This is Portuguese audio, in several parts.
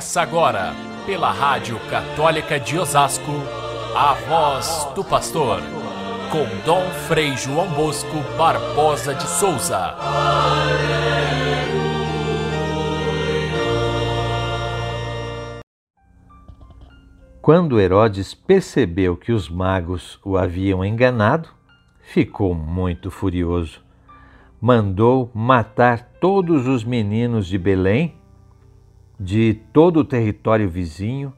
Começa agora, pela Rádio Católica de Osasco, a voz do pastor, com Dom Frei João Bosco Barbosa de Souza. Quando Herodes percebeu que os magos o haviam enganado, ficou muito furioso. Mandou matar todos os meninos de Belém de todo o território vizinho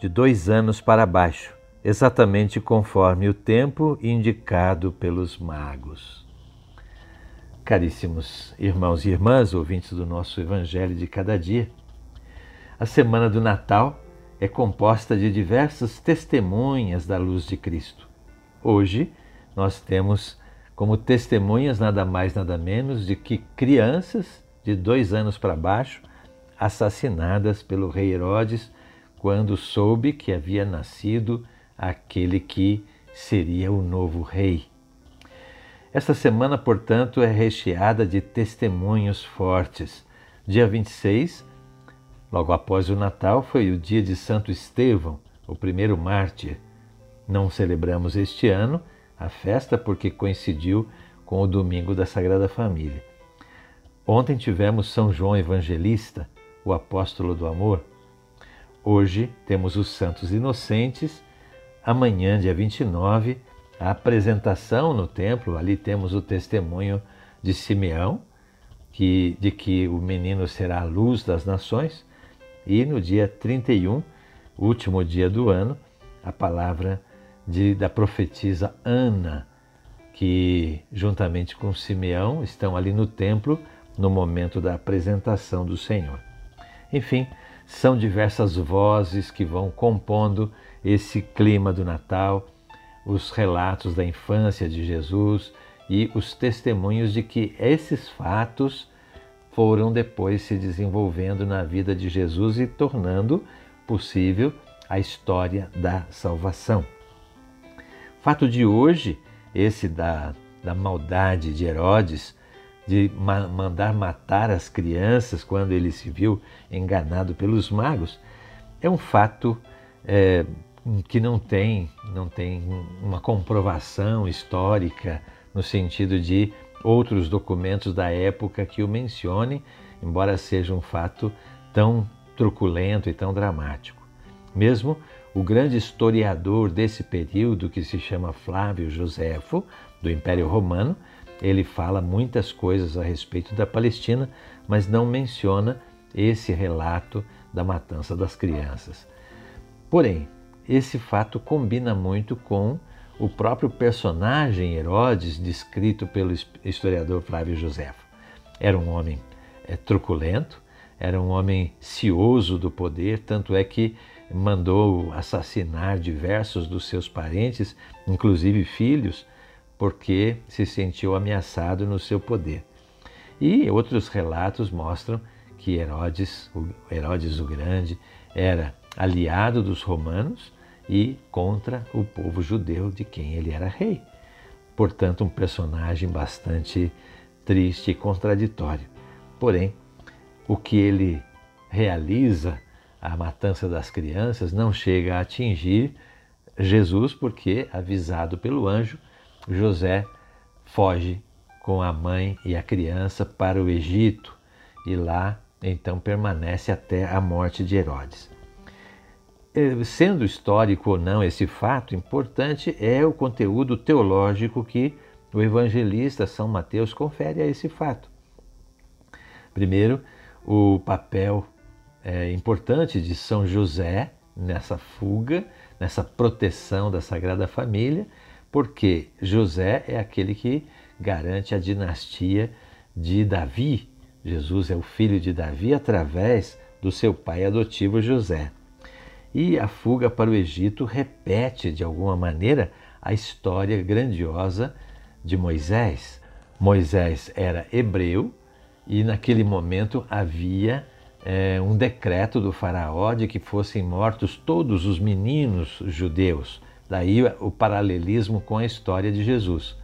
de dois anos para baixo, exatamente conforme o tempo indicado pelos magos. Caríssimos irmãos e irmãs, ouvintes do nosso Evangelho de cada dia, a semana do Natal é composta de diversas testemunhas da luz de Cristo. Hoje, nós temos como testemunhas nada mais, nada menos de que crianças de dois anos para baixo assassinadas pelo rei Herodes quando soube que havia nascido aquele que seria o novo rei. Esta semana, portanto, é recheada de testemunhos fortes. Dia 26, logo após o Natal, foi o dia de Santo Estevão, o primeiro mártir. Não celebramos este ano a festa porque coincidiu com o domingo da Sagrada Família. Ontem tivemos São João Evangelista, o apóstolo do amor. Hoje temos os santos inocentes. Amanhã, dia 29, a apresentação no templo. Ali temos o testemunho de Simeão, que, de que o menino será a luz das nações. E no dia 31, último dia do ano, a palavra de, da profetisa Ana, que juntamente com Simeão estão ali no templo no momento da apresentação do Senhor. Enfim, são diversas vozes que vão compondo esse clima do Natal, os relatos da infância de Jesus e os testemunhos de que esses fatos foram depois se desenvolvendo na vida de Jesus e tornando possível a história da salvação. Fato de hoje, esse da, da maldade de Herodes, de ma mandar matar as crianças quando ele se viu enganado pelos magos, é um fato é, que não tem, não tem uma comprovação histórica no sentido de outros documentos da época que o mencionem, embora seja um fato tão truculento e tão dramático. Mesmo o grande historiador desse período, que se chama Flávio Joséfo, do Império Romano, ele fala muitas coisas a respeito da Palestina, mas não menciona esse relato da matança das crianças. Porém, esse fato combina muito com o próprio personagem Herodes, descrito pelo historiador Flávio Josefo. Era um homem é, truculento, era um homem cioso do poder, tanto é que mandou assassinar diversos dos seus parentes, inclusive filhos, porque se sentiu ameaçado no seu poder. E outros relatos mostram que Herodes, o Herodes o Grande, era aliado dos romanos e contra o povo judeu de quem ele era rei. Portanto, um personagem bastante triste e contraditório. Porém, o que ele realiza, a matança das crianças, não chega a atingir Jesus, porque, avisado pelo anjo, José foge com a mãe e a criança para o Egito e lá então permanece até a morte de Herodes. É, sendo histórico ou não esse fato, importante é o conteúdo teológico que o evangelista São Mateus confere a esse fato. Primeiro, o papel é, importante de São José nessa fuga, nessa proteção da Sagrada Família, porque José é aquele que garante a dinastia de Davi. Jesus é o filho de Davi através do seu pai adotivo José. E a fuga para o Egito repete, de alguma maneira, a história grandiosa de Moisés. Moisés era hebreu e, naquele momento, havia é, um decreto do Faraó de que fossem mortos todos os meninos judeus. Daí o paralelismo com a história de Jesus.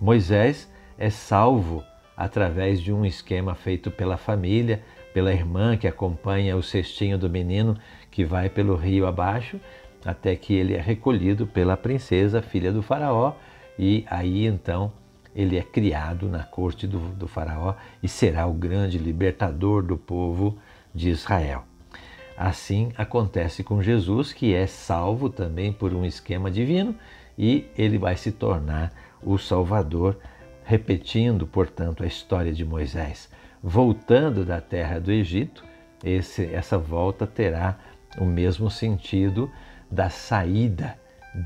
Moisés é salvo através de um esquema feito pela família pela irmã que acompanha o cestinho do menino que vai pelo rio abaixo, até que ele é recolhido pela princesa, filha do faraó, e aí então ele é criado na corte do, do faraó e será o grande libertador do povo de Israel. Assim acontece com Jesus, que é salvo também por um esquema divino, e ele vai se tornar o Salvador, repetindo, portanto, a história de Moisés. Voltando da terra do Egito, esse, essa volta terá o mesmo sentido da saída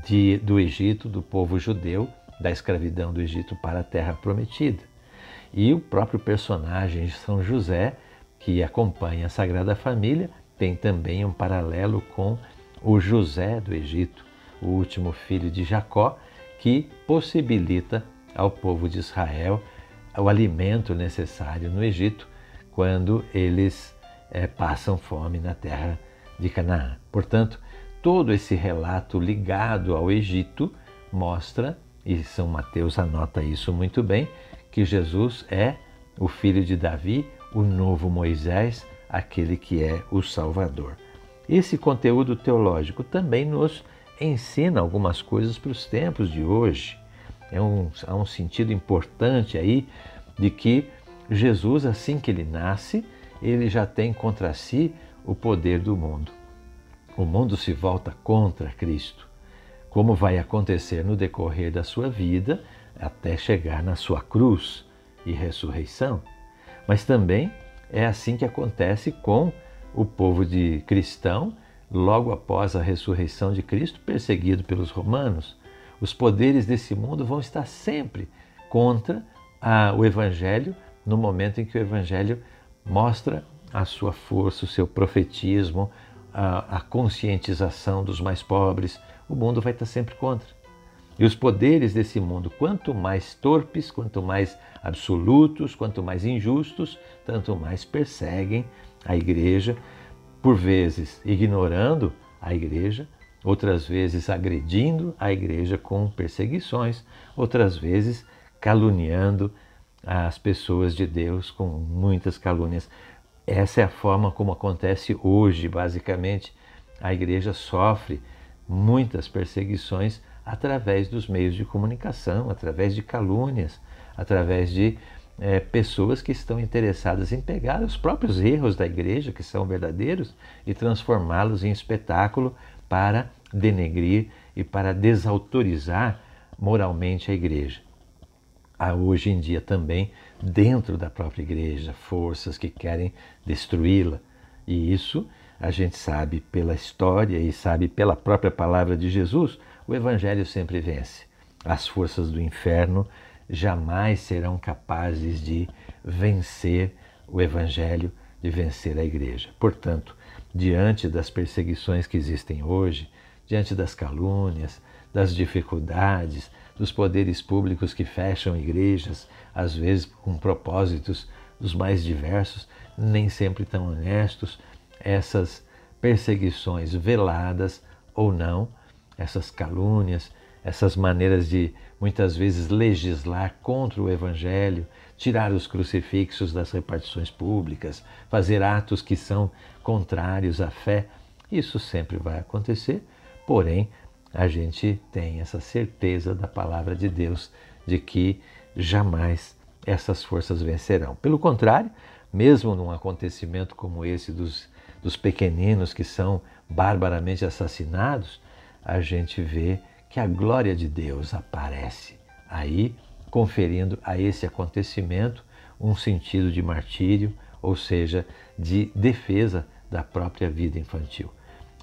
de, do Egito, do povo judeu, da escravidão do Egito para a terra prometida. E o próprio personagem de São José, que acompanha a Sagrada Família, tem também um paralelo com o José do Egito, o último filho de Jacó, que possibilita ao povo de Israel o alimento necessário no Egito quando eles é, passam fome na terra de Canaã. Portanto, todo esse relato ligado ao Egito mostra, e São Mateus anota isso muito bem, que Jesus é o filho de Davi, o novo Moisés, aquele que é o Salvador. Esse conteúdo teológico também nos ensina algumas coisas para os tempos de hoje. É um, há um sentido importante aí de que Jesus, assim que ele nasce, ele já tem contra si o poder do mundo. O mundo se volta contra Cristo, como vai acontecer no decorrer da sua vida até chegar na sua cruz e ressurreição. Mas também é assim que acontece com o povo de cristão, logo após a ressurreição de Cristo, perseguido pelos romanos. Os poderes desse mundo vão estar sempre contra a, o Evangelho no momento em que o Evangelho mostra a sua força, o seu profetismo, a, a conscientização dos mais pobres. O mundo vai estar sempre contra. E os poderes desse mundo, quanto mais torpes, quanto mais absolutos, quanto mais injustos, tanto mais perseguem a igreja, por vezes ignorando a igreja, outras vezes agredindo a igreja com perseguições, outras vezes caluniando as pessoas de Deus com muitas calúnias. Essa é a forma como acontece hoje, basicamente. A igreja sofre muitas perseguições através dos meios de comunicação, através de calúnias, através de é, pessoas que estão interessadas em pegar os próprios erros da igreja, que são verdadeiros, e transformá-los em espetáculo para denegrir e para desautorizar moralmente a igreja. Há hoje em dia também, dentro da própria igreja, forças que querem destruí-la. E isso a gente sabe pela história e sabe pela própria palavra de Jesus, o Evangelho sempre vence. As forças do inferno jamais serão capazes de vencer o Evangelho, de vencer a igreja. Portanto, diante das perseguições que existem hoje, diante das calúnias, das dificuldades, dos poderes públicos que fecham igrejas, às vezes com propósitos dos mais diversos, nem sempre tão honestos, essas perseguições veladas ou não essas calúnias, essas maneiras de muitas vezes legislar contra o Evangelho, tirar os crucifixos das repartições públicas, fazer atos que são contrários à fé. Isso sempre vai acontecer, porém, a gente tem essa certeza da palavra de Deus de que jamais essas forças vencerão. Pelo contrário, mesmo num acontecimento como esse dos, dos pequeninos que são barbaramente assassinados, a gente vê que a glória de Deus aparece aí, conferindo a esse acontecimento um sentido de martírio, ou seja, de defesa da própria vida infantil.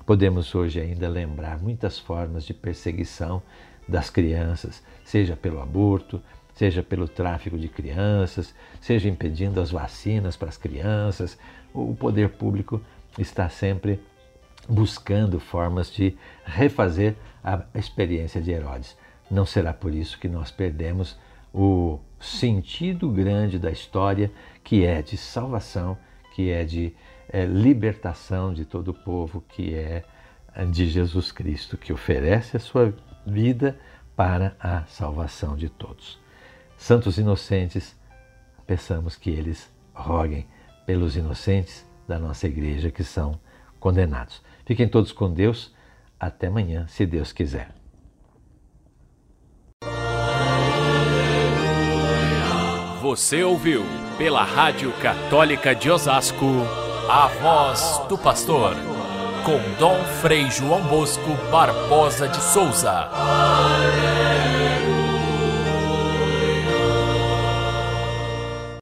Podemos hoje ainda lembrar muitas formas de perseguição das crianças, seja pelo aborto, seja pelo tráfico de crianças, seja impedindo as vacinas para as crianças. O poder público está sempre buscando formas de refazer a experiência de Herodes. Não será por isso que nós perdemos o sentido grande da história, que é de salvação, que é de é, libertação de todo o povo, que é de Jesus Cristo, que oferece a sua vida para a salvação de todos. Santos inocentes, peçamos que eles roguem pelos inocentes da nossa igreja que são condenados. Fiquem todos com Deus. Até amanhã, se Deus quiser. Você ouviu pela Rádio Católica de Osasco a voz do pastor com Dom Frei João Bosco Barbosa de Souza.